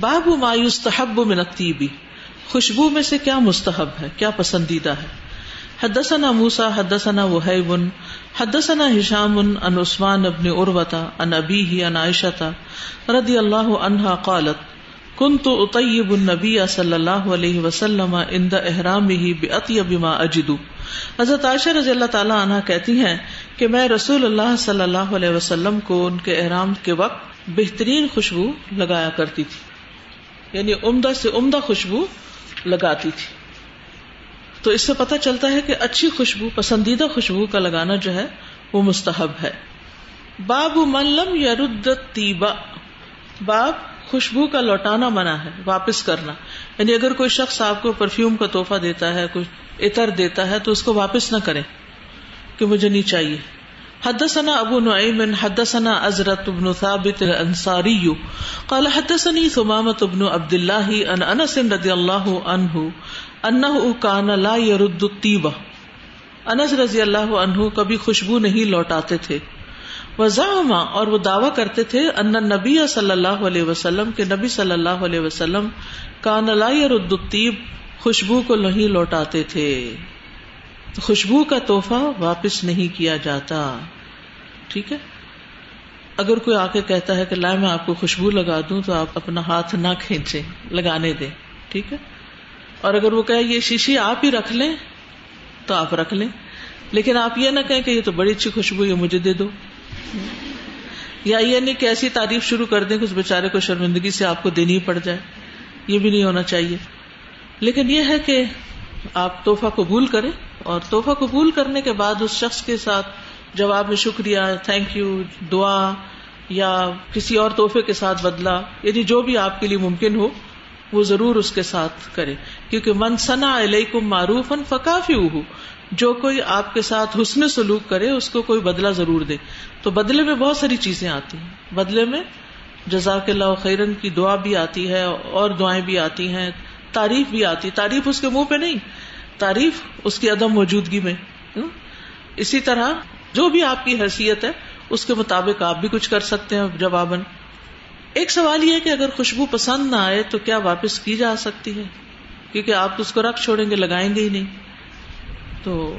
باب مایوس تحب منتیبی خوشبو میں سے کیا مستحب ہے؟ کیا پسندیدہ ہے؟ حدثنا موسا حدثنا وحیب حدثنا ہشام ان عثمان ابن اروتا ان ابی ان عائشہ رضی اللہ عنہا قالت كنت اطيب النبي صلی اللہ علیہ وسلم عند احرامه باطيب ما اجد. حضرت عائشہ رضی اللہ تعالی عنہ کہتی ہیں کہ میں رسول اللہ صلی اللہ علیہ وسلم کو ان کے احرام کے وقت بہترین خوشبو لگایا کرتی تھی۔ یعنی عمدہ سے عمدہ خوشبو لگاتی تھی۔ تو اس سے پتہ چلتا ہے کہ اچھی خوشبو، پسندیدہ خوشبو کا لگانا جو ہے، وہ مستحب ہے۔ باب ملم یا تیبا باب، خوشبو کا لوٹانا منع ہے، واپس کرنا۔ یعنی اگر کوئی شخص آپ کو پرفیوم کا تحفہ دیتا ہے، کوئی عطر دیتا ہے، تو اس کو واپس نہ کرے کہ مجھے نہیں چاہیے۔ حدثنا ابو نعیم، حدثنا ازرت ابن ثابت الانصاری، قال حدثني ثمامة ابن عبد الله ان انس رضی اللہ عنہ انه كان لا يرد الطيبه انس رضی اللہ عنہ کبھی خوشبو نہیں لوٹاتے تھے۔ وزعما اور وہ دعویٰ کرتے تھے ان نبی صلی اللہ علیہ وسلم کے نبی صلی اللہ علیہ وسلم کان لا يرد الطيب خوشبو کو نہیں لوٹاتے تھے۔ خوشبو کا تحفہ واپس نہیں کیا جاتا۔ ٹھیک ہے؟ اگر کوئی آ کے کہتا ہے کہ لائے میں آپ کو خوشبو لگا دوں تو آپ اپنا ہاتھ نہ کھینچے لگانے دیں، ٹھیک ہے؟ اور اگر وہ کہ یہ شیشی آپ ہی رکھ لیں، تو آپ رکھ لیں۔ لیکن آپ یہ نہ کہیں کہ یہ تو بڑی اچھی خوشبو یہ مجھے دے دو۔ یا یہ نہیں کہ ایسی تعریف شروع کر دیں کہ اس بےچارے کو شرمندگی سے آپ کو دینی پڑ جائے۔ یہ بھی نہیں ہونا چاہیے۔ لیکن یہ ہے کہ آپ توحفہ قبول کریں اور توحفہ قبول کرنے کے بعد اس شخص کے ساتھ جواب میں شکریہ تھینک یو دعا یا کسی اور تحفے کے ساتھ بدلا یعنی جو بھی آپ کے لیے ممکن ہو، وہ ضرور اس کے ساتھ کرے کیونکہ من سنا علیہ معروف ان فکافی ہو جو کوئی آپ کے ساتھ حسن سلوک کرے، اس کو کوئی بدلا ضرور دے۔ تو بدلے میں بہت ساری چیزیں آتی ہیں۔ بدلے میں جزاک اللہ خیرن کی دعا بھی آتی ہے، اور دعائیں بھی آتی ہیں، تعریف بھی آتی۔ تعریف اس کے منہ پہ نہیں، تعریف اس کی عدم موجودگی میں۔ اسی طرح جو بھی آپ کی حیثیت ہے، اس کے مطابق آپ بھی کچھ کر سکتے ہیں جواباً۔ ایک سوال یہ کہ اگر خوشبو پسند نہ آئے تو کیا واپس کی جا سکتی ہے؟ کیونکہ آپ اس کو رکھ چھوڑیں گے، لگائیں گے ہی نہیں۔ تو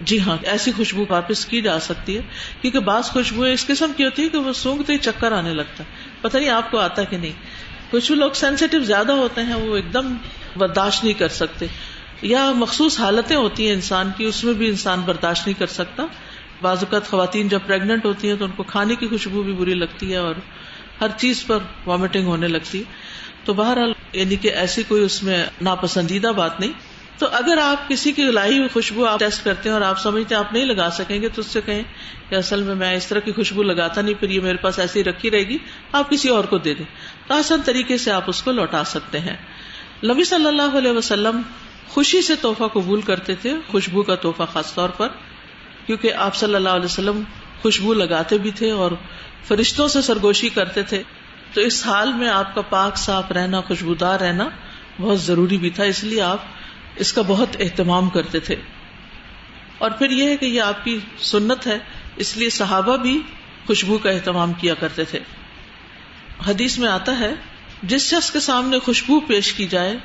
جی ہاں ایسی خوشبو واپس کی جا سکتی ہے۔ کیونکہ بعض خوشبو اس قسم کی ہوتی ہے کہ وہ سونگتے ہی چکر آنے لگتا ہے۔ پتہ نہیں آپ کو آتا کہ نہیں۔ کچھ لوگ سینسیٹیو زیادہ ہوتے ہیں، وہ ایک دم برداشت نہیں کر سکتے۔ یا مخصوص حالتیں ہوتی ہیں انسان کی، اس میں بھی انسان برداشت نہیں کر سکتا۔ بعض اوقات خواتین جب پریگنٹ ہوتی ہیں تو ان کو کھانے کی خوشبو بھی بری لگتی ہے اور ہر چیز پر وامٹنگ ہونے لگتی ہے۔ تو بہرحال یعنی کہ ایسی کوئی اس میں ناپسندیدہ بات نہیں۔ تو اگر آپ کسی کی لائی ہوئی خوشبو آپ ٹیسٹ کرتے ہیں اور آپ سمجھتے ہیں آپ نہیں لگا سکیں گے تو اس سے کہیں کہ اصل میں میں اس طرح کی خوشبو لگاتا نہیں، پھر یہ میرے پاس ایسی رکھی رہے گی، آپ کسی اور کو دے دیں۔ تو آسان طریقے سے آپ اس کو لوٹا سکتے ہیں۔ نبی صلی اللہ علیہ وسلم خوشی سے تحفہ قبول کرتے تھے، خوشبو کا تحفہ خاص طور پر۔ کیونکہ آپ صلی اللہ علیہ وسلم خوشبو لگاتے بھی تھے اور فرشتوں سے سرگوشی کرتے تھے، تو اس حال میں آپ کا پاک صاف رہنا، خوشبودار رہنا بہت ضروری بھی تھا، اس لیے آپ اس کا بہت اہتمام کرتے تھے۔ اور پھر یہ ہے کہ یہ آپ کی سنت ہے، اس لیے صحابہ بھی خوشبو کا اہتمام کیا کرتے تھے۔ حدیث میں آتا ہے، جس شخص کے سامنے خوشبو پیش کی جائے،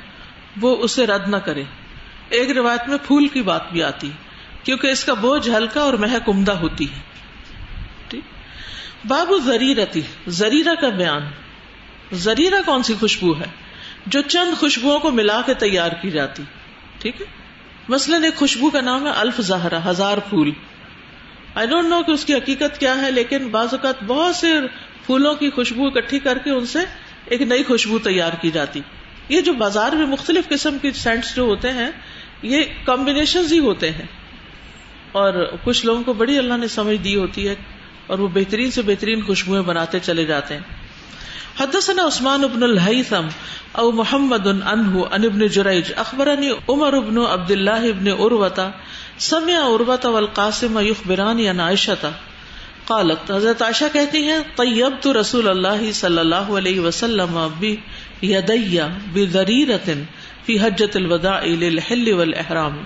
وہ اسے رد نہ کرے۔ ایک روایت میں پھول کی بات بھی آتی۔ کیونکہ اس کا بوجھ ہلکا اور مہک عمدہ ہوتی ہے۔ بابو زریرتی، زریرہ کا بیان۔ زریرہ کون سی خوشبو ہے؟ جو چند خوشبو کو ملا کے تیار کی جاتی۔ ٹھیک ہے؟ مثلاً ایک خوشبو کا نام ہے الف زہرا ہزار پھول۔ آئی ڈونٹ نو کہ اس کی حقیقت کیا ہے، لیکن بعض اوقات بہت سے پھولوں کی خوشبو اکٹھی کر کے ان سے ایک نئی خوشبو تیار کی جاتی۔ یہ جو بازار میں مختلف قسم کے سینٹس جو ہوتے ہیں، یہ کمبینیشن ہی ہوتے ہیں۔ اور کچھ لوگوں کو بڑی اللہ نے سمجھ دی ہوتی ہے اور وہ بہترین سے بہترین خوشبوئیں بناتے چلے جاتے ہیں۔ حدثنا عثمان ابن الحیثم او محمد عنہ عن ابن جریج، اخبرنی عمر ابن عبد الله ابن عروہ سمع عروہ والقاسم یخبران عن عائشہ قالت، حضرت عائشہ کہتی ہیں، طیبت رسول اللہ صلی اللہ علیہ وسلم بیدی بذریرۃ فی حجۃ الوداع للحل والاحرام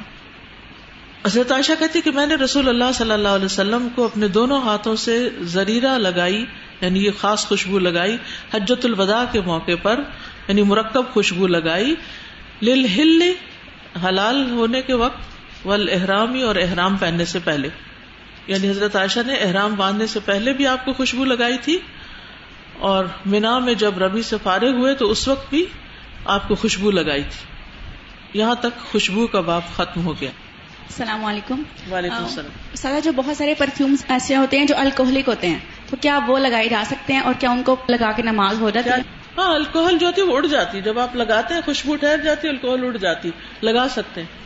حضرت عائشہ کہتی کہ میں نے رسول اللہ صلی اللہ علیہ وسلم کو اپنے دونوں ہاتھوں سے زریرہ لگائی یعنی یہ خاص خوشبو لگائی حجت الوداع کے موقع پر یعنی مرکب خوشبو لگائی۔ لل ہل حلال ہونے کے وقت ول احرامی اور احرام پہننے سے پہلے۔ یعنی حضرت عائشہ نے احرام باندھنے سے پہلے بھی آپ کو خوشبو لگائی تھی۔ اور مینا میں جب ربی سے فارغ ہوئے تو اس وقت بھی آپ کو خوشبو لگائی تھی۔ یہاں تک خوشبو کا باپ ختم ہو گیا۔ السلام علیکم. وعلیکم السلام. سر جو بہت سارے پرفیومس ایسے ہوتے ہیں جو الکوہلک ہوتے ہیں تو کیا وہ لگائی جا سکتے ہیں اور کیا ان کو لگا کے نماز ہو جاتی ہے؟ ہاں الکوہل جو ہوتی ہے وہ اڑ جاتی جب آپ لگاتے ہیں خوشبو ٹھہر جاتی الکوہل اڑ جاتی لگا سکتے ہیں۔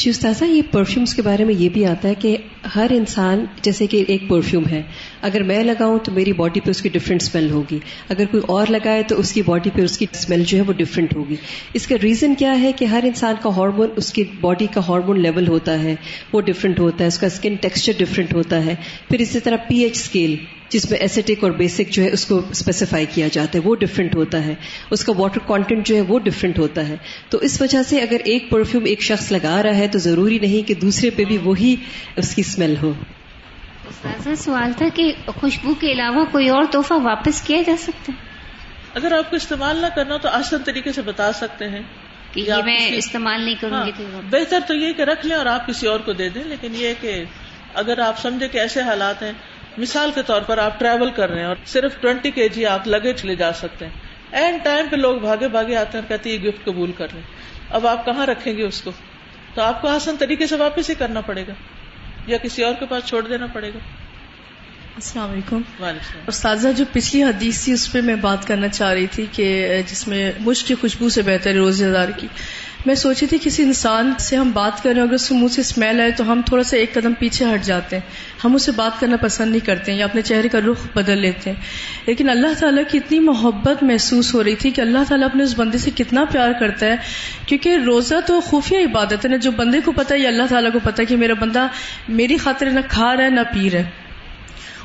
جی استاذہ، یہ پرفیومس کے بارے میں یہ بھی آتا ہے کہ ہر انسان، جیسے کہ ایک پرفیوم ہے، اگر میں لگاؤں تو میری باڈی پہ اس کی ڈفرینٹ اسمیل ہوگی، اگر کوئی اور لگائے تو اس کی باڈی پہ اس کی اسمیل جو ہے وہ ڈفرینٹ ہوگی۔ اس کا ریزن کیا ہے کہ ہر انسان کا ہارمون اس کی باڈی کا ہارمون لیول ہوتا ہے، وہ ڈفرینٹ ہوتا ہے، اس کا اسکن ٹیکسچر ڈفرینٹ ہوتا ہے۔ پھر اسی طرح پی ایچ اسکیل جس میں ایسیٹک اور بیسک جو ہے اس کو اسپیسیفائی کیا جاتا ہے وہ ڈفرینٹ ہوتا ہے۔ اس کا واٹر کانٹینٹ جو ہے وہ ڈفرینٹ ہوتا ہے۔ تو اس وجہ سے اگر ایک پرفیوم ایک شخص لگا رہا ہے تو ضروری نہیں کہ دوسرے پہ بھی وہی اس کی اسمیل ہو۔ سوال تھا کہ خوشبو کے علاوہ کوئی اور تحفہ واپس کیا جا سکتا ہے؟ اگر آپ کو استعمال نہ کرنا تو آسان طریقے سے بتا سکتے ہیں۔ کہ یہ میں استعمال نہیں کروں گی ہاں، بہتر تو یہ کہ رکھ لیں اور آپ کسی اور کو دے دیں لیکن یہ کہ اگر آپ سمجھے کہ ایسے حالات ہیں مثال کے طور پر آپ ٹریول کر رہے ہیں اور صرف ٹوینٹی کے جی آپ لگیج لے جا سکتے ہیں۔ اینڈ ٹائم پہ لوگ بھاگے بھاگے آتے ہیں اور کہتے ہیں یہ گفٹ قبول کر رہے اب آپ کہاں رکھیں گے اس کو؟ تو آپ کو آسان طریقے سے واپس ہی کرنا پڑے گا۔ یا کسی اور کے پاس چھوڑ دینا پڑے گا۔ السلام علیکم۔ استاذہ جو پچھلی حدیث تھی اس پہ میں بات کرنا چاہ رہی تھی کہ جس میں مشک کی خوشبو سے بہتر روزے دار کی۔ میں سوچی تھی کسی انسان سے ہم بات کر رہے ہیں اگر اس کے منہ سے اسمیل آئے تو ہم تھوڑا سا ایک قدم پیچھے ہٹ جاتے ہیں۔ ہم اسے بات کرنا پسند نہیں کرتے ہیں یا اپنے چہرے کا رخ بدل لیتے ہیں۔ لیکن اللہ تعالیٰ کی اتنی محبت محسوس ہو رہی تھی کہ اللہ تعالیٰ اپنے اس بندے سے کتنا پیار کرتا ہے۔ کیونکہ روزہ تو خفیہ عبادت ہے نا جو بندے کو پتا ہے یا اللہ تعالیٰ کو پتا ہے کہ میرا بندہ میری خاطر نہ کھا رہا ہے، نہ پی رہا ہے۔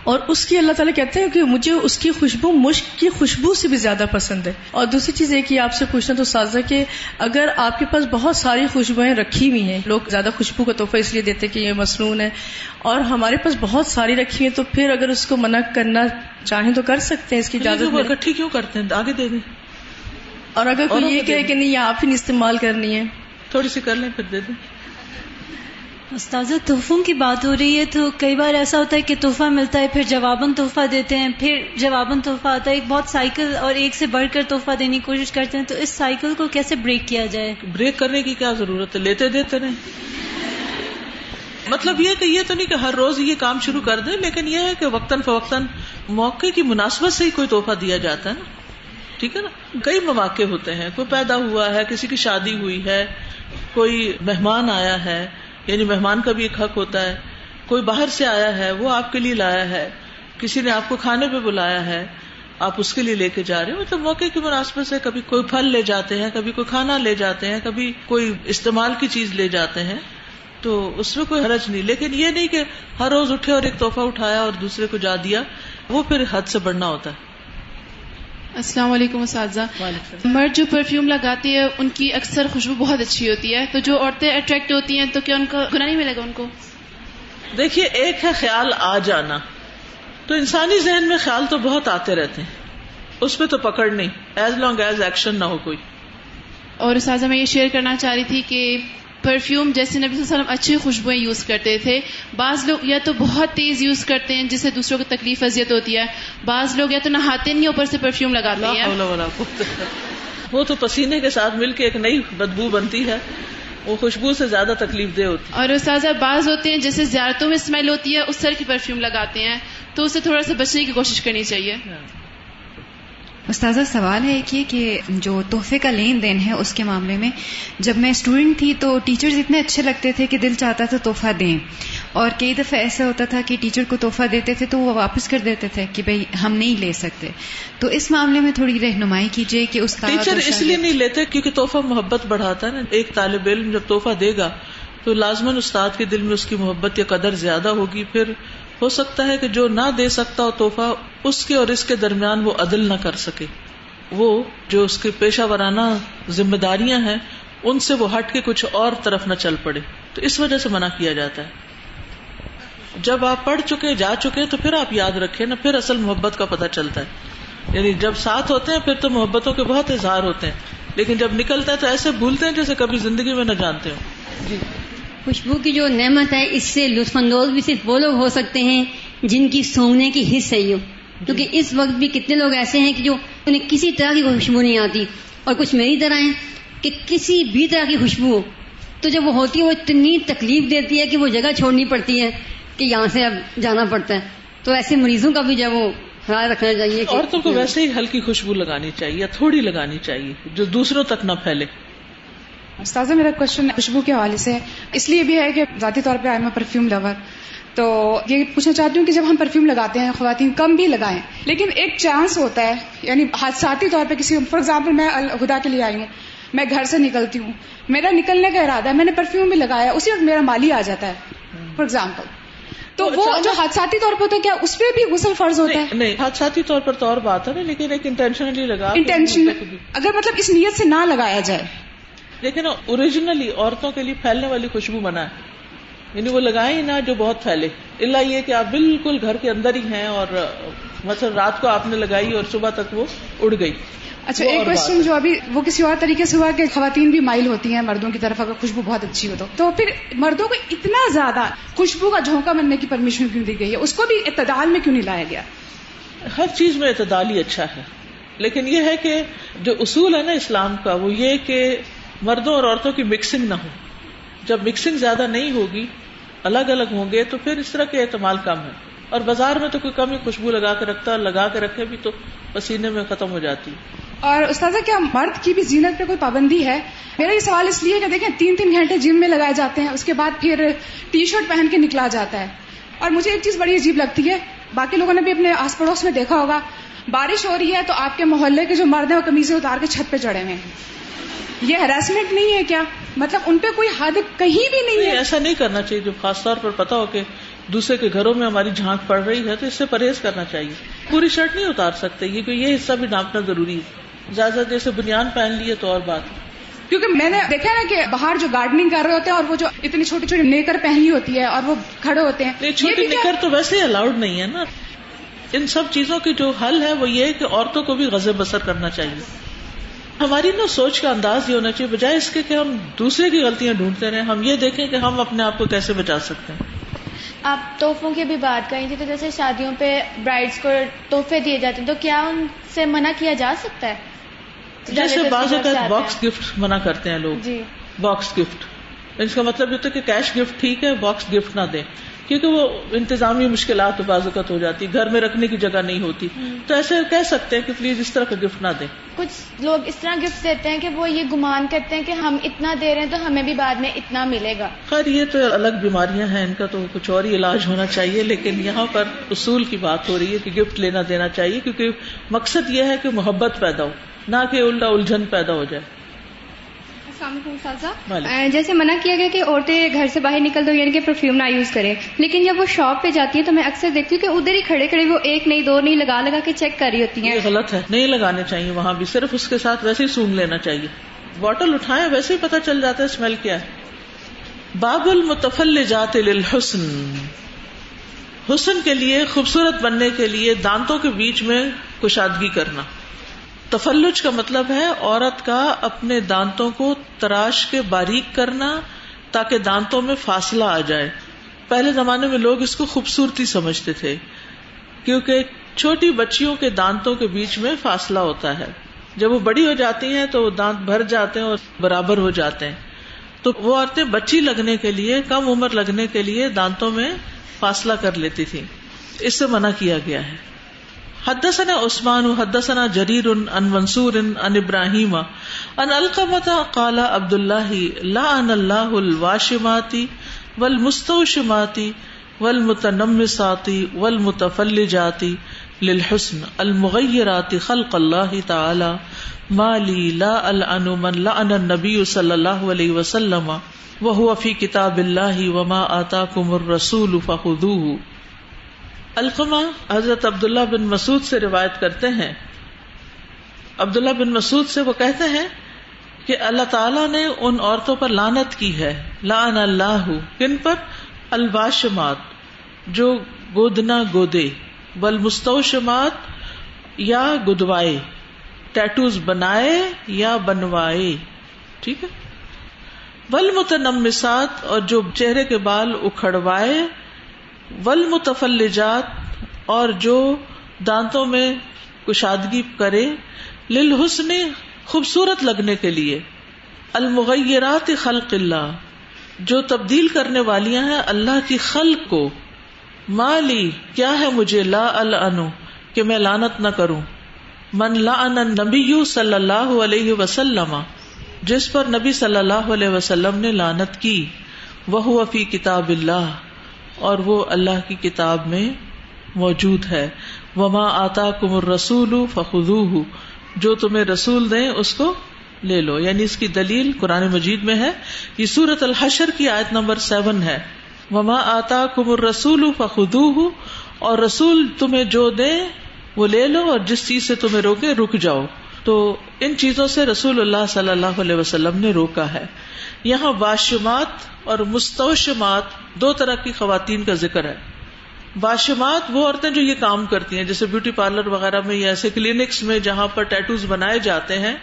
اور اس کی اللہ تعالیٰ کہتے ہیں کہ مجھے اس کی خوشبو مشک کی خوشبو سے بھی زیادہ پسند ہے۔ اور دوسری چیز ایک ہی آپ سے پوچھنا تو سازا کہ اگر آپ کے پاس بہت ساری خوشبوئیں رکھی ہوئی ہیں لوگ زیادہ خوشبو کا تحفہ اس لیے دیتے کہ یہ مصنون ہے اور ہمارے پاس بہت ساری رکھی ہوئی ہیں تو پھر اگر اس کو منع کرنا چاہیں تو کر سکتے ہیں اس کی اجازت اکٹھی کیوں کرتے ہیں؟ آگے دے دیں اور اگر کوئی یہ کہے کہ نہیں آپ ہی استعمال کرنی ہے۔ تھوڑی سی کر لیں پھر دے دیں۔ استاذہ، تحفوں کی بات ہو رہی ہے تو کئی بار ایسا ہوتا ہے کہ تحفہ ملتا ہے، پھر جواباً تحفہ دیتے ہیں، پھر جواباً تحفہ آتا ہے، ایک بہت سائیکل اور ایک سے بڑھ کر تحفہ دینے کی کوشش کرتے ہیں، تو اس سائیکل کو کیسے بریک کیا جائے؟ بریک کرنے کی کیا ضرورت ہے؟ لیتے دیتے رہے مطلب یہ کہ یہ تو نہیں کہ ہر روز یہ کام شروع کر دیں، لیکن یہ ہے کہ وقتاً فوقتاً موقع کی مناسبت سے ہی کوئی تحفہ دیا جاتا ہے نا۔ ٹھیک ہے نا؟ کئی مواقع ہوتے ہیں، کوئی پیدا ہوا ہے، کسی کی شادی ہوئی ہے، کوئی مہمان آیا ہے یعنی مہمان کا بھی ایک حق ہوتا ہے۔ کوئی باہر سے آیا ہے، وہ آپ کے لیے لایا ہے۔ کسی نے آپ کو کھانے پہ بلایا ہے، آپ اس کے لیے لے کے جا رہے ہیں۔ مطلب موقع کی مناسبت سے کبھی کوئی پھل لے جاتے ہیں، کبھی کوئی کھانا لے جاتے ہیں، کبھی کوئی استعمال کی چیز لے جاتے ہیں۔ تو اس میں کوئی حرج نہیں۔ لیکن یہ نہیں کہ ہر روز اٹھے اور ایک تحفہ اٹھایا اور دوسرے کو جا دیا، وہ پھر حد سے بڑھنا ہوتا ہے۔ السلام علیکم اساتذہ۔ مرد جو پرفیوم لگاتی ہے ان کی اکثر خوشبو بہت اچھی ہوتی ہے۔ تو جو عورتیں اٹریکٹ ہوتی ہیں تو کیا ان کا گناہ نہیں ملے گا ان کو؟ دیکھیے ایک ہے خیال آ جانا۔ تو انسانی ذہن میں خیال تو بہت آتے رہتے ہیں۔ اس پہ تو پکڑ نہیں۔ ایز لانگ ایز ایکشن نہ ہو کوئی۔ اور اساتذہ میں یہ شیئر کرنا چاہ رہی تھی کہ پرفیوم جیسے نبی صلی اللہ علیہ وسلم اچھی خوشبوئیں یوز کرتے تھے۔ بعض لوگ یا تو بہت تیز یوز کرتے ہیں جس سے دوسروں کو تکلیف اذیت ہوتی ہے۔ بعض لوگ یا تو نہاتے نہیں اوپر سے پرفیوم لگاتے ہیں۔ وہ تو پسینے کے ساتھ مل کے ایک نئی بدبو بنتی ہے۔ وہ خوشبو سے زیادہ تکلیف دہ ہوتی ہے۔ اور استاذہ بعض ہوتے ہیں جیسے زیارتوں میں اسمیل ہوتی ہے اس طرح کی پرفیوم لگاتے ہیں۔ تو اسے تھوڑا سا بچنے کی کوشش کرنی چاہیے۔ ہاں۔ استاذہ سوال ہے کہ کہ جو تحفے کا لین دین ہے اس کے معاملے میں جب میں اسٹوڈنٹ تھی تو ٹیچرز اتنے اچھے لگتے تھے کہ دل چاہتا تھا تحفہ دیں۔ اور کئی دفعہ ایسا ہوتا تھا کہ ٹیچر کو تحفہ دیتے تھے تو وہ واپس کر دیتے تھے کہ بھائی ہم نہیں لے سکتے۔ تو اس معاملے میں تھوڑی رہنمائی کیجیے کہ اس ٹیچر اس لیے نہیں لیتے کیونکہ تحفہ محبت بڑھاتا ہے نا۔ ایک طالب علم جب تحفہ دے گا تو لازمن استاد کے دل میں اس کی محبت یا قدر زیادہ ہوگی۔ پھر ہو سکتا ہے کہ جو نہ دے سکتا ہو تحفہ اس کے اور اس کے درمیان وہ عدل نہ کر سکے۔ وہ جو اس کے پیشہ ورانہ ذمہ داریاں ہیں، ان سے وہ ہٹ کے کچھ اور طرف نہ چل پڑے۔ تو اس وجہ سے منع کیا جاتا ہے۔ جب آپ پڑھ چکے، جا چکے، تو پھر آپ یاد رکھے نا، پھر اصل محبت کا پتہ چلتا ہے۔ یعنی جب ساتھ ہوتے ہیں، پھر تو محبتوں کے بہت اظہار ہوتے ہیں۔ لیکن جب نکلتا ہے تو ایسے بھولتے ہیں جیسے کبھی زندگی میں نہ جانتے ہوں۔ خوشبو کی جو نعمت ہے اس سے لطف اندوز بھی صرف وہ لوگ ہو سکتے ہیں جن کی سونگنے کی حص صحیح ہو کیونکہ اس وقت بھی کتنے لوگ ایسے ہیں کہ جو انہیں کسی طرح کی خوشبو نہیں آتی۔ اور کچھ میری طرح ہیں کہ کسی بھی طرح کی خوشبو ہو۔ تو جب وہ ہوتی ہے وہ اتنی تکلیف دیتی ہے کہ وہ جگہ چھوڑنی پڑتی ہے کہ یہاں سے اب جانا پڑتا ہے۔ تو ایسے مریضوں کا بھی جب وہ خیال رکھنا چاہیے عورتوں کو ویسے ہی ہلکی خوشبو لگانی چاہیے یا تھوڑی لگانی چاہیے جو دوسروں تک نہ پھیلے۔ استاذہ میرا کوشچن خوشبو کے حوالے سے اس لیے بھی ہے کہ ذاتی طور پہ آئی ایم پرفیوم لور تو یہ پوچھنا چاہتی ہوں کہ جب ہم پرفیوم لگاتے ہیں خواتین کم بھی لگائیں لیکن ایک چانس ہوتا ہے یعنی حادثاتی طور پہ کسی فار ایگزامپل میں خدا کے لیے آئی ہوں میں گھر سے نکلتی ہوں میرا نکلنے کا ارادہ ہے میں نے پرفیوم بھی لگایا اسی وقت میرا مالی آ جاتا ہے فار ایگزامپل تو وہ جو حادثاتی طور پر ہوتا ہے کیا اس پہ بھی غسل فرض ہوتا ہے؟ نہیں حادثاتی طور پر تو اور بات ہے لیکن ایک انٹینشنلی لگا انٹینشن اگر مطلب اس نیت سے نہ لگایا جائے لیکن اوریجنلی عورتوں کے لیے پھیلنے والی خوشبو منع ہے۔ یعنی وہ لگائیں نہ جو بہت پھیلے۔ اللہ یہ کہ آپ بالکل گھر کے اندر ہی ہیں اور مثلا رات کو آپ نے لگائی اور صبح تک وہ اڑ گئی۔ اچھا ایک کوشچن جو ابھی وہ کسی اور طریقے سے ہوا کہ خواتین بھی مائل ہوتی ہیں مردوں کی طرف اگر خوشبو بہت اچھی ہو تو۔ پھر مردوں کو اتنا زیادہ خوشبو کا جھونکا بننے کی پرمیشن کیوں دی گئی ہے؟ اس کو بھی اعتدال میں کیوں نہیں لایا گیا؟ ہر چیز میں اعتدال ہی اچھا ہے۔ لیکن یہ ہے کہ جو اصول ہے نا اسلام کا وہ یہ کہ مردوں اور عورتوں کی مکسنگ نہ ہو۔ جب مکسنگ زیادہ نہیں ہوگی، الگ الگ ہوں گے تو پھر اس طرح کے اعتماد کم ہے اور بازار میں تو کوئی کم ہی خوشبو لگا کے رکھتا ہے لگا کے رکھے بھی تو پسینے میں ختم ہو جاتی۔ اور استاذہ، کیا مرد کی بھی زینت پہ کوئی پابندی ہے؟ میرا یہ سوال اس لیے کہ دیکھیں، تین تین گھنٹے جم میں لگائے جاتے ہیں، اس کے بعد پھر ٹی شرٹ پہن کے نکلا جاتا ہے۔ اور مجھے ایک چیز بڑی عجیب لگتی ہے، باقی لوگوں نے بھی اپنے آس پڑوس میں دیکھا ہوگا، بارش ہو رہی ہے تو آپ کے محلے کے جو مرد ہیں، وہ کمیزیں اتار کے چھت پہ چڑھے ہوئے ہیں۔ یہ ہراسمنٹ نہیں ہے کیا؟ مطلب ان پہ کوئی حد کہیں بھی نہیں ہے۔ ایسا نہیں کرنا چاہیے جو خاص طور پر پتا ہو کہ دوسرے کے گھروں میں ہماری جھانک پڑ رہی ہے تو اس سے پرہیز کرنا چاہیے۔ پوری شرٹ نہیں اتار سکتے یہ یہ حصہ بھی ڈانپنا ضروری ہے۔ زیادہ جیسے بنیاد پہن لیے تو اور بات۔ کیونکہ میں نے دیکھا نا کہ باہر جو گارڈننگ کر رہے ہوتے ہیں اور وہ جو اتنی چھوٹی چھوٹی نیکر پہنی ہوتی ہے اور وہ کھڑے ہوتے ہیں۔ چھوٹی نیکر تو ویسے ہی الاؤڈ نہیں ہے نا۔ ان سب چیزوں کی جو حل ہے وہ یہ ہے کہ عورتوں کو بھی غزے بسر کرنا چاہیے۔ ہماری نا سوچ کا انداز یہ ہونا چاہیے بجائے اس کے کہ ہم دوسرے کی غلطیاں ڈھونڈتے رہے ہم یہ دیکھیں کہ ہم اپنے آپ کو کیسے بچا سکتے ہیں۔ آپ تحفوں کی بھی بات کریں تھی تو جیسے شادیوں پہ برائڈس کو تحفے دیے جاتے ہیں تو کیا ان سے منع کیا جا سکتا ہے؟ جیسے بعض اوقات باکس گفٹ منع کرتے ہیں لوگ۔ جی۔ باکس گفٹ اس کا مطلب یہ تو کہ کیش گفٹ ٹھیک ہے باکس گفٹ نہ دیں۔ کیونکہ وہ انتظامی مشکلات بازوقت ہو جاتی گھر میں رکھنے کی جگہ نہیں ہوتی۔ تو ایسے کہہ سکتے ہیں کہ پلیز اس طرح کا گفٹ نہ دیں۔ کچھ لوگ اس طرح گفٹ دیتے ہیں کہ وہ یہ گمان کرتے ہیں کہ ہم اتنا دے رہے ہیں تو ہمیں بھی بعد میں اتنا ملے گا۔ خیر یہ تو الگ بیماریاں ہیں ان کا تو کچھ اور ہی علاج ہونا چاہیے لیکن یہاں پر اصول کی بات ہو رہی ہے کہ گفٹ لینا دینا چاہیے کیونکہ مقصد یہ ہے کہ محبت پیدا ہو نہ کہ الٹا الجھن پیدا ہو جائے۔ جیسے منع کیا گیا کہ عورتیں گھر سے باہر نکل دو یعنی کہ پرفیوم نہ یوز کریں۔ لیکن جب وہ شاپ پہ جاتی ہے تو میں اکثر دیکھتی ہوں کہ ادھر ہی کھڑے کھڑے وہ ایک نہیں دو نہیں لگا لگا کے چیک کر رہی ہوتی ہیں۔ غلط ہے۔ نہیں لگانے چاہیے وہاں بھی صرف اس کے ساتھ ویسے ہی سونگ لینا چاہیے۔ بوٹل اٹھائے ویسے ہی پتا چل جاتا ہے اسمیل کیا ہے۔ باب المتفل جات للحسن۔ حسن کے لیے خوبصورت بننے کے لیے دانتوں کے بیچ میں کشادگی کرنا۔ تفلج کا مطلب ہے عورت کا اپنے دانتوں کو تراش کے باریک کرنا تاکہ دانتوں میں فاصلہ آ جائے۔ پہلے زمانے میں لوگ اس کو خوبصورتی سمجھتے تھے، کیونکہ چھوٹی بچیوں کے دانتوں کے بیچ میں فاصلہ ہوتا ہے۔ جب وہ بڑی ہو جاتی ہیں تو وہ دانت بھر جاتے ہیں اور برابر ہو جاتے ہیں۔ تو وہ عورتیں بچی لگنے کے لیے، کم عمر لگنے کے لیے دانتوں میں فاصلہ کر لیتی تھی اس سے منع کیا گیا ہے۔ حدثنا عثمان، حدثنا جرير عن منصور عن ابراهيم عن القمه قال عبد الله لعن الله الواشمات والمستوشمات والمتنمسات والمتفلجات للحسن المغيرات خلق الله تعالى ما لي لا العن من لعن النبي صلى الله عليه وسلم وهو في كتاب الله وما آتاكم الرسول فخذوه القما حضرت عبداللہ بن مسعود سے روایت کرتے ہیں۔ عبداللہ بن مسعود سے وہ کہتے ہیں کہ اللہ تعالیٰ نے ان عورتوں پر لانت کی ہے۔ لان اللہ کن پر الباشمات، جو گودنا گودے، بل مستوشمات یا گدوائے ٹیٹوز بنائے یا بنوائے۔ ٹھیک ہے؟ ول متنمسات اور جو چہرے کے بال اکھڑوائے ول متفلجات اور جو دانتوں میں کشادگی کرے لل حسن خوبصورت لگنے کے لیے۔ المغیرات خلق اللہ، جو تبدیل کرنے والیاں ہیں اللہ کی خلق کو۔ مالی، کیا ہے مجھے؟ لا الانو کہ میں لانت نہ کروں۔ من لا نبی صلی اللہ علیہ وسلم، جس پر نبی صلی اللہ علیہ وسلم نے لانت کی۔ وہ فی کتاب اللہ۔ اور وہ اللہ کی کتاب میں موجود ہے۔ وما آتا کمر رسول فخو جو تمہیں رسول دیں اس کو لے لو۔ یعنی اس کی دلیل قرآن مجید میں ہے یہ سورت الحشر کی آیت نمبر سیون ہے۔ وما آتا کمر رسول فخو اور رسول تمہیں جو دے وہ لے لو اور جس چیز سے تمہیں روکے رک جاؤ۔ تو ان چیزوں سے رسول اللہ صلی اللہ علیہ وسلم نے روکا ہے۔ یہاں واشمات اور مستوشمات دو طرح کی خواتین کا ذکر ہے۔ واشمات وہ عورتیں جو یہ کام کرتی ہیں، جیسے بیوٹی پارلر وغیرہ میں یا ایسے کلینکس میں جہاں پر ٹیٹوز بنائے جاتے ہیں،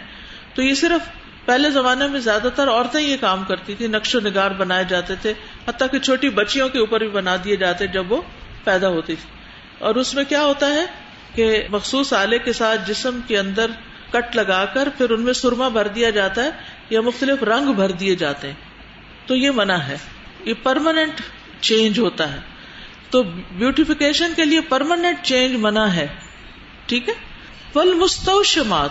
تو یہ صرف پہلے زمانے میں زیادہ تر عورتیں یہ کام کرتی تھی نقش و نگار بنائے جاتے تھے، حتیٰ کہ چھوٹی بچیوں کے اوپر بھی بنا دیے جاتے جب وہ پیدا ہوتی تھی اور اس میں کیا ہوتا ہے کہ مخصوص آلے کے ساتھ جسم کے اندر کٹ لگا کر پھر ان میں سرما بھر دیا جاتا ہے یا مختلف رنگ بھر دیے جاتے ہیں، تو یہ منع ہے۔ یہ پرماننٹ چینج ہوتا ہے۔ تو بیوٹیفیکیشن کے لیے پرماننٹ چینج منع ہے۔ ٹھیک ہے؟ پل مستوشمات،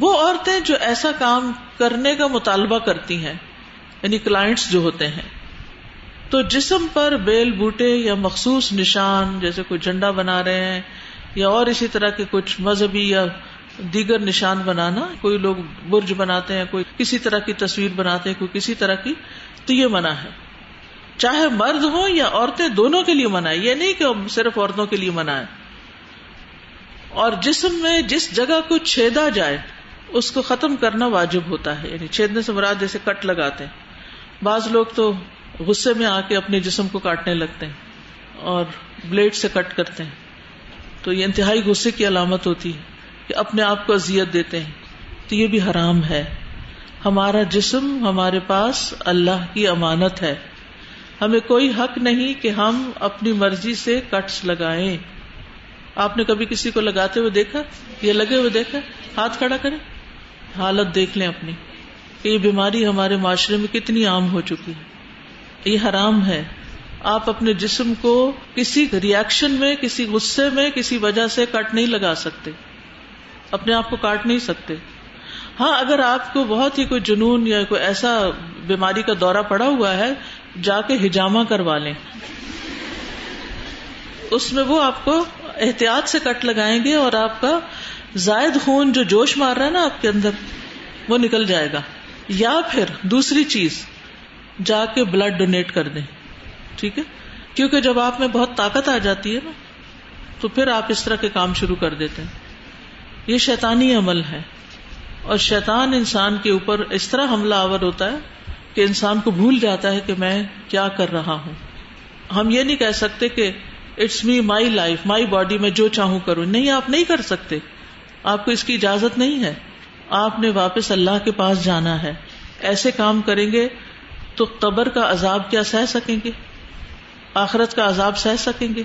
وہ عورتیں جو ایسا کام کرنے کا مطالبہ کرتی ہیں یعنی کلائنٹس جو ہوتے ہیں، تو جسم پر بیل بوٹے یا مخصوص نشان، جیسے کوئی جھنڈا بنا رہے ہیں، یا اور اسی طرح کے کچھ مذہبی یا دیگر نشان بنانا، کوئی لوگ برج بناتے ہیں، کوئی کسی طرح کی تصویر بناتے ہیں، کوئی کسی طرح کی، تو یہ منع ہے۔ چاہے مرد ہوں یا عورتیں، دونوں کے لیے منع ہے۔ یہ نہیں کہ صرف عورتوں کے لیے منع ہے۔ اور جسم میں جس جگہ کو چھیدا جائے، اس کو ختم کرنا واجب ہوتا ہے۔ یعنی چھیدنے سے مراد جیسے کٹ لگاتے ہیں۔ بعض لوگ تو غصے میں آ کے اپنے جسم کو کاٹنے لگتے ہیں اور بلیڈ سے کٹ کرتے ہیں۔ تو یہ انتہائی غصے کی علامت ہوتی ہے۔ کہ اپنے آپ کو اذیت دیتے ہیں۔ تو یہ بھی حرام ہے۔ ہمارا جسم ہمارے پاس اللہ کی امانت ہے۔ ہمیں کوئی حق نہیں کہ ہم اپنی مرضی سے کٹس لگائیں۔ آپ نے کبھی کسی کو لگاتے ہوئے دیکھا؟ یا لگے ہوئے دیکھا؟ ہاتھ کھڑا کریں۔ حالت دیکھ لیں اپنی کہ یہ بیماری ہمارے معاشرے میں کتنی عام ہو چکی ہے۔ یہ حرام ہے۔ آپ اپنے جسم کو کسی ریئیکشن میں، کسی غصے میں، کسی وجہ سے کٹ نہیں لگا سکتے۔ اپنے آپ کو کاٹ نہیں سکتے۔ ہاں اگر آپ کو بہت ہی کوئی جنون یا کوئی ایسا بیماری کا دورہ پڑا ہوا ہے، جا کے ہجامہ کروا لیں۔ اس میں وہ آپ کو احتیاط سے کٹ لگائیں گے اور آپ کا زائد خون جو جوش مار رہا ہے نا آپ کے اندر، وہ نکل جائے گا۔ یا پھر دوسری چیز، جا کے بلڈ ڈونیٹ کر دیں۔ ٹھیک ہے؟ کیونکہ جب آپ میں بہت طاقت آ جاتی ہے نا، تو پھر آپ اس طرح کے کام شروع کر دیتے ہیں۔ یہ شیطانی عمل ہے۔ اور شیطان انسان کے اوپر اس طرح حملہ آور ہوتا ہے کہ انسان کو بھول جاتا ہے کہ میں کیا کر رہا ہوں۔ ہم یہ نہیں کہہ سکتے کہ it's me my life, my body, میں جو چاہوں کروں۔ نہیں، آپ نہیں کر سکتے۔ آپ کو اس کی اجازت نہیں ہے۔ آپ نے واپس اللہ کے پاس جانا ہے۔ ایسے کام کریں گے تو قبر کا عذاب کیا سہ سکیں گے؟ آخرت کا عذاب سہ سکیں گے؟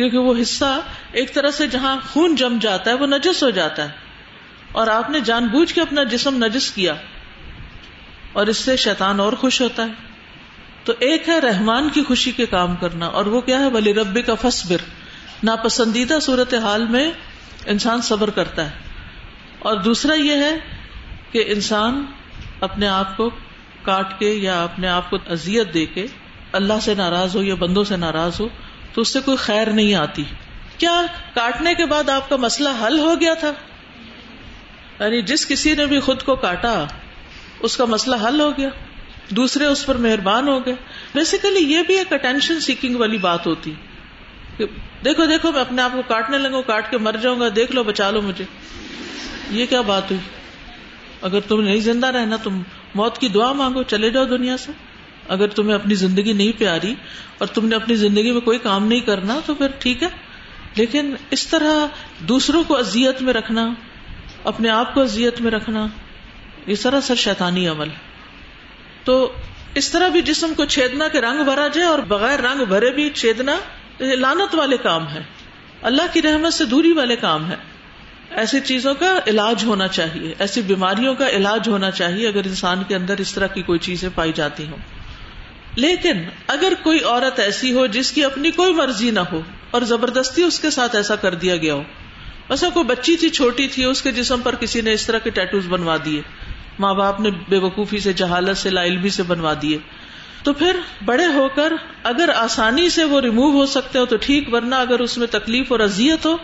کیونکہ وہ حصہ ایک طرح سے جہاں خون جم جاتا ہے، وہ نجس ہو جاتا ہے۔ اور آپ نے جان بوجھ کے اپنا جسم نجس کیا۔ اور اس سے شیطان اور خوش ہوتا ہے۔ تو ایک ہے رحمان کی خوشی کے کام کرنا۔ اور وہ کیا ہے؟ ولی رب کا فصبر ناپسندیدہ صورت حال میں انسان صبر کرتا ہے۔ اور دوسرا یہ ہے کہ انسان اپنے آپ کو کاٹ کے یا اپنے آپ کو ازیت دے کے اللہ سے ناراض ہو یا بندوں سے ناراض ہو تو اس سے کوئی خیر نہیں آتی۔ کیا کاٹنے کے بعد آپ کا مسئلہ حل ہو گیا تھا؟ یعنی جس کسی نے بھی خود کو کاٹا، اس کا مسئلہ حل ہو گیا۔ دوسرے اس پر مہربان ہو گئے۔ بیسیکلی یہ بھی ایک اٹینشن سیکنگ والی بات ہوتی۔ کہ دیکھو دیکھو، میں اپنے آپ کو کاٹنے لگوں، کاٹ کے مر جاؤں گا، دیکھ لو، بچا لو مجھے۔ یہ کیا بات ہوئی؟ اگر تم نہیں زندہ رہنا، تم موت کی دعا مانگو، چلے جاؤ دنیا سے۔ اگر تمہیں اپنی زندگی نہیں پیاری اور تم نے اپنی زندگی میں کوئی کام نہیں کرنا تو پھر ٹھیک ہے۔ لیکن اس طرح دوسروں کو اذیت میں رکھنا، اپنے آپ کو اذیت میں رکھنا، یہ سراسر شیطانی عمل۔ تو اس طرح بھی جسم کو چھیدنا کے رنگ بھرا جائے اور بغیر رنگ بھرے بھی چھیدنا لانت والے کام ہے۔ اللہ کی رحمت سے دوری والے کام ہے۔ ایسی چیزوں کا علاج ہونا چاہیے، ایسی بیماریوں کا علاج ہونا چاہیے اگر انسان کے اندر اس طرح کی کوئی چیزیں پائی جاتی ہوں۔ لیکن اگر کوئی عورت ایسی ہو جس کی اپنی کوئی مرضی نہ ہو اور زبردستی اس کے ساتھ ایسا کر دیا گیا ہو۔ ایسا کوئی بچی تھی، چھوٹی تھی، اس کے جسم پر کسی نے اس طرح کے ٹیٹوز بنوا دیے۔ ماں باپ نے بے وقوفی سے، جہالت سے لا علمی سے بنوا دیے۔ تو پھر بڑے ہو کر اگر آسانی سے وہ ریمو ہو سکتے ہو تو ٹھیک، ورنہ اگر اس میں تکلیف اور اذیت ہو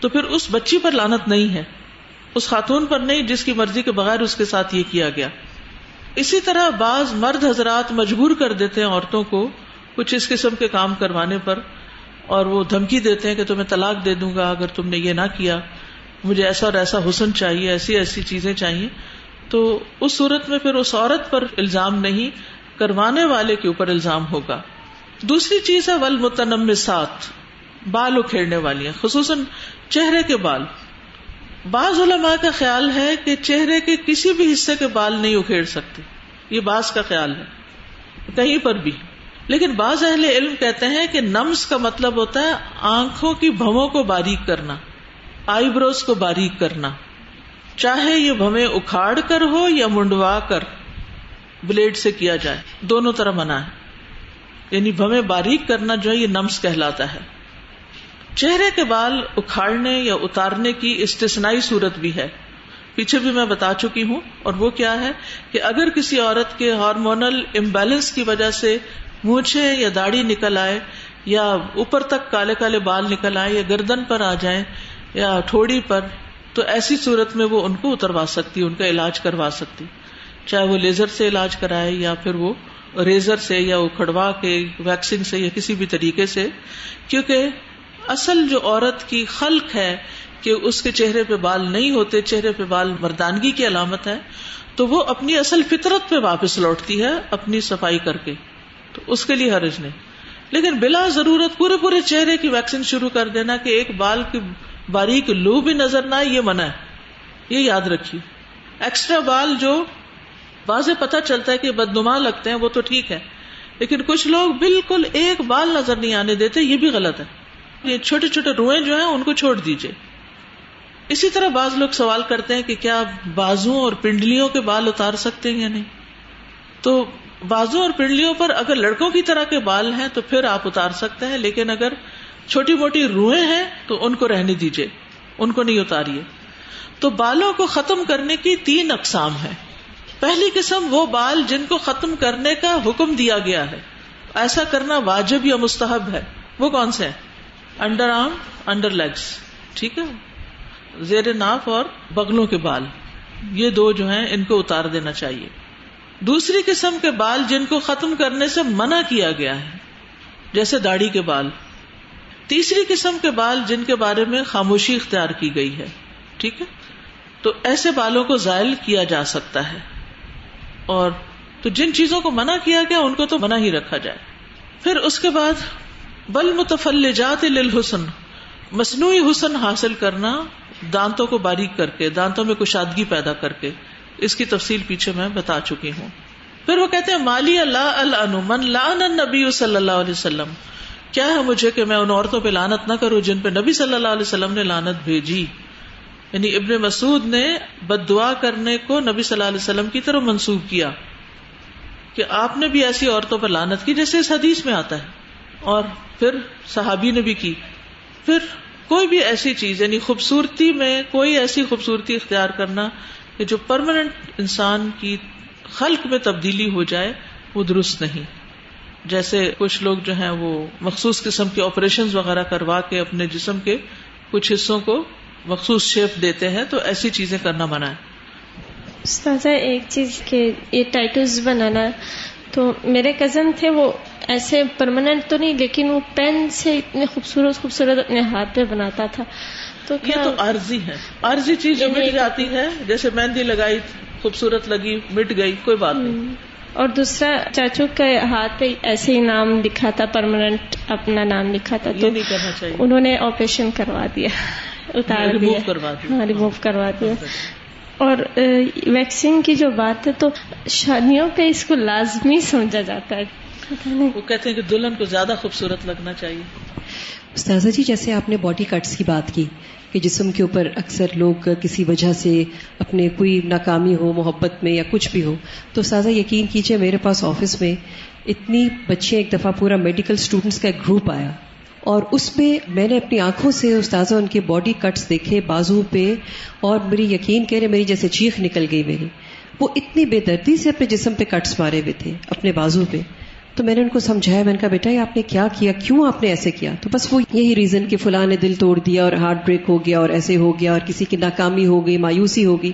تو پھر اس بچی پر لانت نہیں ہے۔ اس خاتون پر نہیں، جس کی مرضی کے بغیر اس کے ساتھ یہ کیا گیا۔ اسی طرح بعض مرد حضرات مجبور کر دیتے ہیں عورتوں کو کچھ اس قسم کے کام کروانے پر اور وہ دھمکی دیتے ہیں کہ تمہیں طلاق دے دوں گا اگر تم نے یہ نہ کیا، مجھے ایسا اور ایسا حسن چاہیے، ایسی ایسی چیزیں چاہیے۔ تو اس صورت میں پھر اس عورت پر الزام نہیں، کروانے والے کے اوپر الزام ہوگا۔ دوسری چیز ہے ول متنم ساتھ بال اکھیڑنے والی ہیں، خصوصاً چہرے کے بال۔ بعض علماء کا خیال ہے کہ چہرے کے کسی بھی حصے کے بال نہیں اکھیڑ سکتے۔ یہ بعض کا خیال ہے۔ کہیں پر بھی۔ لیکن بعض اہل علم کہتے ہیں کہ نمس کا مطلب ہوتا ہے آنکھوں کی بھووں کو باریک کرنا آئی بروز کو باریک کرنا۔ چاہے یہ بھویں اکھاڑ کر ہو یا منڈوا کر بلیڈ سے کیا جائے، دونوں طرح منع ہے۔ یعنی بھویں باریک کرنا جو ہے یہ نمس کہلاتا ہے۔ چہرے کے بال اکھاڑنے یا اتارنے کی استثنائی صورت بھی ہے۔ پیچھے بھی میں بتا چکی ہوں، اور وہ کیا ہے کہ اگر کسی عورت کے ہارمونل امبیلنس کی وجہ سے مونچھے یا داڑھی نکل آئے یا اوپر تک کالے کالے بال نکل آئے یا گردن پر آ جائیں یا ٹھوڑی پر، تو ایسی صورت میں وہ ان کو اتروا سکتی، ان کا علاج کروا سکتی۔ چاہے وہ لیزر سے علاج کرائے یا پھر وہ ریزر سے یا اکھڑوا کے ویکسنگ سے یا کسی بھی طریقے سے، کیونکہ اصل جو عورت کی خلق ہے کہ اس کے چہرے پہ بال نہیں ہوتے، چہرے پہ بال مردانگی کی علامت ہے، تو وہ اپنی اصل فطرت پہ واپس لوٹتی ہے اپنی صفائی کر کے۔ تو اس کے لیے حرج نہیں۔ لیکن بلا ضرورت پورے پورے چہرے کی ویکسین شروع کر دینا کہ ایک بال کی باریک لو بھی نظر نہ آئے، یہ منع ہے۔ یہ یاد رکھیے۔ ایکسٹرا بال جو واضح پتہ چلتا ہے کہ بدنما لگتے ہیں، وہ تو ٹھیک ہے، لیکن کچھ لوگ بالکل ایک بال نظر نہیں آنے دیتے، یہ بھی غلط ہے۔ یہ چھوٹے چھوٹے روئے جو ہیں ان کو چھوڑ دیجیے اسی طرح بعض لوگ سوال کرتے ہیں کہ کیا بازو اور پنڈلیوں کے بال اتار سکتے ہیں یا نہیں؟ تو بازو اور پنڈلیوں پر اگر لڑکوں کی طرح کے بال ہیں تو پھر آپ اتار سکتے ہیں، لیکن اگر چھوٹی موٹی روئے ہیں تو ان کو رہنے دیجیے ان کو نہیں اتاریے۔ تو بالوں کو ختم کرنے کی تین اقسام ہے پہلی قسم وہ بال جن کو ختم کرنے کا حکم دیا گیا ہے۔ ایسا کرنا واجب یا مستحب ہے؟ وہ کون سے ہیں؟ انڈر آرم، انڈر لیگس ٹھیک ہے؟ زیر ناف اور بغلوں کے بال، یہ دو جو ہیں، ان کو اتار دینا چاہیے۔ دوسری قسم کے بال جن کو ختم کرنے سے منع کیا گیا ہے، جیسے داڑھی کے بال۔ تیسری قسم کے بال جن کے بارے میں خاموشی اختیار کی گئی ہے، ٹھیک ہے؟ تو ایسے بالوں کو زائل کیا جا سکتا ہے۔ اور تو جن چیزوں کو منع کیا گیا، ان کو تو منع ہی رکھا جائے۔ پھر اس کے بعد بل متفلجات للحسن، مصنوعی حسن حاصل کرنا دانتوں کو باریک کر کے، دانتوں میں کشادگی پیدا کر کے۔ اس کی تفصیل پیچھے میں بتا چکی ہوں۔ پھر وہ کہتے ہیں، مالی اللہ المن لان نبی صلی اللہ علیہ وسلم۔ کیا ہے مجھے کہ میں ان عورتوں پہ لانت نہ کروں جن پہ نبی صلی اللہ علیہ وسلم نے لانت بھیجی؟ یعنی ابن مسعود نے بد دعا کرنے کو نبی صلی اللہ علیہ وسلم کی طرف منسوخ کیا کہ آپ نے بھی ایسی عورتوں پر لانت کی، جیسے اس حدیث میں آتا ہے۔ اور پھر صحابی نے بھی کی۔ پھر کوئی بھی ایسی چیز یعنی خوبصورتی میں کوئی ایسی خوبصورتی اختیار کرنا کہ جو پرماننٹ انسان کی خلق میں تبدیلی ہو جائے، وہ درست نہیں۔ جیسے کچھ لوگ جو ہیں وہ مخصوص قسم کے آپریشن وغیرہ کروا کے اپنے جسم کے کچھ حصوں کو مخصوص شیپ دیتے ہیں، تو ایسی چیزیں کرنا منع ہے۔ ایک چیز کے یہ ٹائٹوز بنانا تو میرے کزن تھے وہ ایسے پرماننٹ تو نہیں لیکن وہ پین سے اتنے خوبصورت خوبصورت اپنے ہاتھ پہ بناتا تھا۔ تو یہ تو عارضی ہے۔ عارضی چیز جو مٹ جاتی ہے جیسے مہندی لگائی خوبصورت لگی مٹ گئی کوئی بات نہیں۔ اور دوسرا چاچو کے ہاتھ پہ ایسے ہی نام لکھا تھا پرماننٹ اپنا نام لکھا تھا تو انہوں نے آپریشن کروا دیا اتار دیا۔ ہاں ریموو کروا دیا۔ اور ویکسین کی جو بات ہے تو شادیوں پہ اس کو لازمی سمجھا جاتا ہے۔ وہ کہتے ہیں کہ دلہن کو زیادہ خوبصورت لگنا چاہیے۔ استاذہ جی جیسے آپ نے باڈی کٹس کی بات کی کہ جسم کے اوپر اکثر لوگ کسی وجہ سے اپنے کوئی ناکامی ہو محبت میں یا کچھ بھی ہو تو سازا یقین کیجیے میرے پاس آفس میں اتنی بچے ایک دفعہ پورا میڈیکل اسٹوڈینٹس کا ایک گروپ آیا۔ اور اس میں میں نے اپنی آنکھوں سے استاذہ ان کے باڈی کٹس دیکھے، بازو پہ، اور میری یقین کہہ رہے، میری جیسے چیخ نکل گئی میری۔ وہ اتنی بے دردی سے اپنے جسم پہ کٹس مارے ہوئے تھے، اپنے بازو پہ۔ تو میں نے ان کو سمجھایا، میں نے کہا، بیٹا، یہ آپ نے کیا کیا؟ کیوں آپ نے ایسے کیا؟ تو بس وہ یہی ریزن کہ فلاں نے دل توڑ دیا اور ہارٹ بریک ہو گیا اور ایسے ہو گیا اور کسی کی ناکامی ہو گئی، مایوسی ہوگی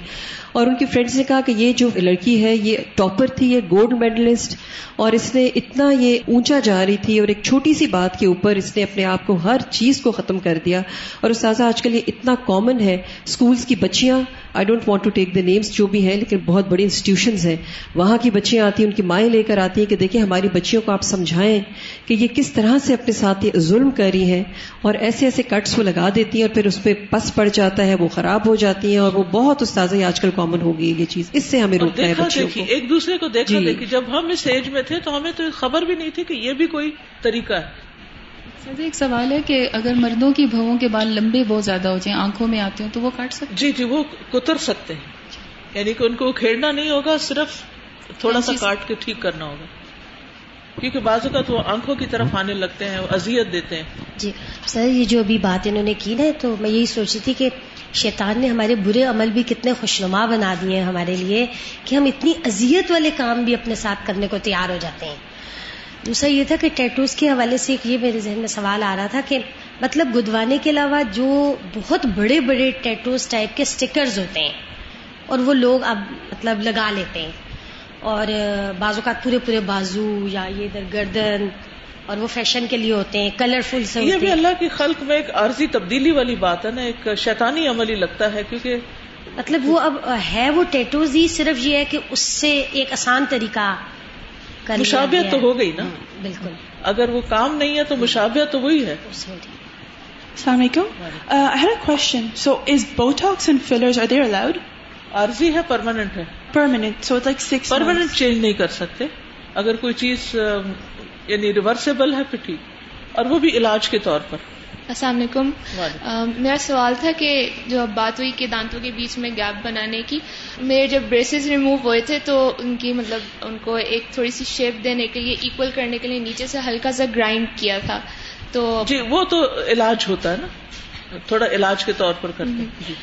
اور ان کی فرینڈس نے کہا کہ یہ جو لڑکی ہے، یہ ٹاپر تھی، یہ گولڈ میڈلسٹ اور اس نے اتنا یہ اونچا جا رہی تھی اور ایک چھوٹی سی بات کے اوپر اس نے اپنے آپ کو ہر چیز کو ختم کر دیا۔ اور استاذہ، آج کل یہ اتنا کامن ہے اسکولس کی بچیاں I don't want to take the names جو بھی ہیں لیکن بہت بڑی انسٹیٹیوشنز ہیں. وہاں کی بچیاں آتی ہیں ان کی مائیں لے کر آتی ہیں کہ دیکھیں ہماری بچیوں کو آپ سمجھائیں کہ یہ کس طرح سے اپنے ساتھ یہ ظلم کر رہی ہیں اور ایسے ایسے کٹس وہ لگا دیتی ہیں اور پھر اس پہ پس پڑ جاتا ہے وہ خراب ہو جاتی ہیں اور وہ بہت استاذہ آج کل کامن ہو گئی یہ چیز۔ اس سے ہمیں روکنا ہے بچوں کو۔ ایک دوسرے کو دیکھا دیکھی جب ہم اس ایج میں تھے تو ہمیں تو خبر بھی نہیں تھی کہ یہ بھی کوئی طریقہ ہے۔ سر ایک سوال ہے کہ اگر مردوں کی بھووں کے بال لمبے بہت زیادہ ہو جائیں آنکھوں میں آتے ہوں تو وہ کاٹ سکتے جی جی وہ کتر سکتے ہیں۔ یعنی کہ ان کو کھیڑنا نہیں ہوگا صرف تھوڑا سا کاٹ کے ٹھیک کرنا ہوگا۔ کیونکہ بازو کا تو آنکھوں کی طرف آنے لگتے ہیں اذیت دیتے ہیں۔ جی سر یہ جو ابھی بات انہوں نے کی نا تو میں یہی سوچ رہی تھی کہ شیطان نے ہمارے برے عمل بھی کتنے خوشنما بنا دیے ہیں ہمارے لیے کہ ہم اتنی اذیت والے کام بھی اپنے ساتھ کرنے کو تیار ہو جاتے ہیں۔ دوسرا یہ تھا کہ ٹیٹوز کے حوالے سے ایک یہ میرے ذہن میں سوال آ رہا تھا کہ مطلب گدوانے کے علاوہ جو بہت بڑے بڑے ٹیٹوز ٹائپ کے اسٹیکرز ہوتے ہیں اور وہ لوگ اب مطلب لگا لیتے ہیں اور بازو کا پورے پورے بازو یا یہ ادھر گردن اور وہ فیشن کے لیے ہوتے ہیں کلرفل سے یہ بھی اللہ کی خلق میں ایک عارضی تبدیلی والی بات ہے نا ایک شیطانی عمل ہی لگتا ہے کیونکہ مطلب وہ اب ہے وہ ٹیٹوز ہی صرف یہ ہے کہ اس سے ایک آسان طریقہ مشابہت تو ہو گئی نا؟ بالکل۔ اگر وہ کام نہیں ہے تو مشابہت تو وہی ہے۔ السلام علیکم۔ So is Botox and fillers are there allowed عارضی ہے پرماننٹ ہے۔ Permanent so like sex permanent change نہیں کر سکتے۔ اگر کوئی چیز یعنی ریورسیبل ہے پھر ٹھیک۔ اور وہ بھی علاج کے طور پر۔ السلام علیکم. میرا سوال تھا کہ جو اب بات ہوئی کہ دانتوں کے بیچ میں گیپ بنانے کی میرے جب بریسز ریموو ہوئے تھے تو ان کی مطلب ان کو ایک تھوڑی سی شیپ دینے کے لیے اکول کرنے کے لیے نیچے سے ہلکا سا گرائنڈ کیا تھا۔ تو جی وہ تو علاج ہوتا ہے نا۔ تھوڑا علاج کے طور پر کرتے ہیں۔ جی۔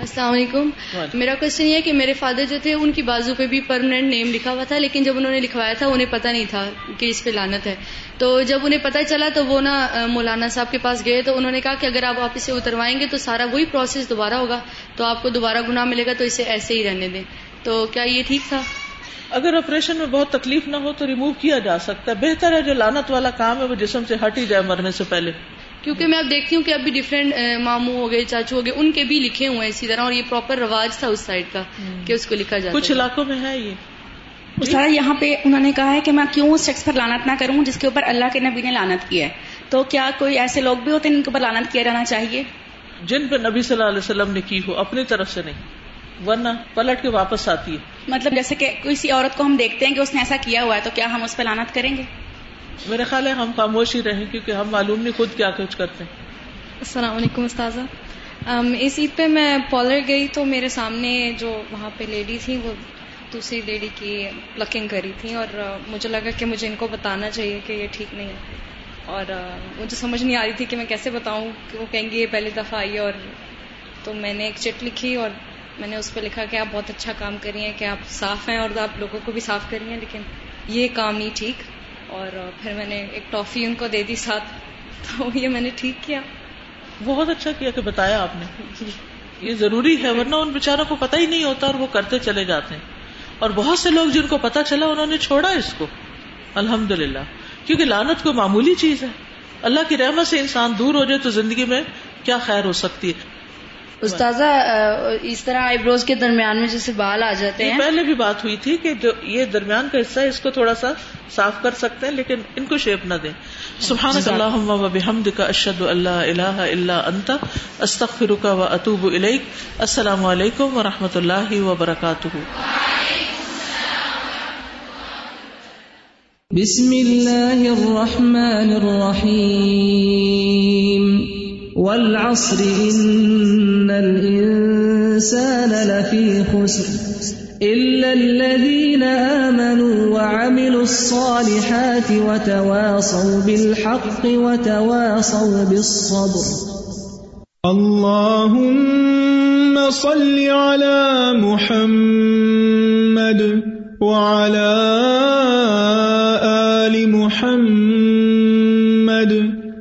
السلام علیکم۔ میرا کوشچن یہ ہے کہ میرے فادر جو تھے ان کی بازو پہ بھی پرماننٹ نیم لکھا ہوا تھا لیکن جب انہوں نے لکھوایا تھا انہیں پتا نہیں تھا کہ اس پہ لانت ہے۔ تو جب انہیں پتا چلا تو وہ نا مولانا صاحب کے پاس گئے۔ تو انہوں نے کہا کہ اگر آپ واپس سے اتروائیں گے تو سارا وہی پروسیس دوبارہ ہوگا۔ تو آپ کو دوبارہ گناہ ملے گا تو اسے ایسے ہی رہنے دیں۔ تو کیا یہ ٹھیک تھا؟ اگر آپریشن میں بہت تکلیف نہ ہو تو ریموو کیا جا سکتا ہے۔ بہتر ہے جو لانت والا کام ہے وہ جسم سے ہٹ ہی جائے مرنے سے پہلے۔ کیونکہ میں اب دیکھتی ہوں کہ اب بھی ڈفرینٹ ماموں ہو گئے چاچو ہو گئے ان کے بھی لکھے ہوئے ہیں اسی طرح اور یہ پراپر رواج تھا اس سائڈ کا کہ اس کو لکھا جائے کچھ علاقوں میں ہے یہ؟ سارا یہاں پہ انہوں نے کہا ہے کہ میں کیوں اس شخص پر لانت نہ کروں جس کے اوپر اللہ کے نبی نے لانت کیا ہے۔ تو کیا کوئی ایسے لوگ بھی ہوتے ہیں جن کے اوپر لانت کیا جانا چاہیے؟ جن پہ نبی صلی اللہ علیہ وسلم نے کی ہو اپنی طرف سے نہیں۔ ورنہ پلٹ کے واپس آتی ہے۔ مطلب جیسے کہ کسی عورت کو ہم دیکھتے ہیں کہ اس نے ایسا کیا ہوا ہے تو کیا ہم اس پہ لانت کریں گے؟ میرا خیال ہے ہم خاموش ہی رہیں کیونکہ ہم معلوم نہیں خود کیا کچھ کرتے ہیں۔ السلام علیکم استاذہ۔ اس عید پہ میں پالر گئی تو میرے سامنے جو وہاں پہ لیڈی تھی وہ دوسری لیڈی کی پلکنگ کری تھی اور مجھے لگا کہ مجھے ان کو بتانا چاہیے کہ یہ ٹھیک نہیں ہے۔ اور مجھے سمجھ نہیں آ رہی تھی کہ میں کیسے بتاؤں کہ وہ کہیں گے یہ پہلی دفعہ آئی اور تو میں نے ایک چٹ لکھی اور میں نے اس پہ لکھا کہ آپ بہت اچھا کام کری ہیں، کہ آپ صاف ہیں اور آپ لوگوں کو بھی صاف کری ہیں، لیکن یہ کام نہیں ٹھیک۔ اور پھر میں نے ایک ٹافی ان کو دے دی ساتھ تو یہ میں نے ٹھیک کیا۔ بہت اچھا کیا کہ بتایا آپ نے۔ یہ ضروری ہے ورنہ ان بےچاروں کو پتہ ہی نہیں ہوتا اور وہ کرتے چلے جاتے ہیں۔ اور بہت سے لوگ جن کو پتا چلا انہوں نے چھوڑا اس کو۔ الحمد للہ کیونکہ لانت کو معمولی چیز ہے۔ اللہ کی رحمت سے انسان دور ہو جائے تو زندگی میں کیا خیر ہو سکتی ہے۔ استاذہ اس طرح آئی بروز کے درمیان میں جیسے بال آ جاتے ہیں۔ پہلے بھی بات ہوئی تھی کہ جو یہ درمیان کا حصہ ہے اس کو تھوڑا سا صاف کر سکتے ہیں لیکن ان کو شیپ نہ دیں۔ سبحان اللہ و بحمد کا اشد اللہ اللہ اللہ انت استخر کا و اطوب علیک السلام علیکم و رحمۃ اللہ وبرکاتہ۔ بسم اللہ الرحمن الرحیم۔ والعصر ان الانسان لفی خسر الا الذين امنوا وعملوا الصالحات وتواصوا بالحق وتواصوا بالصبر اللهم صل على محمد وعلى آل محمد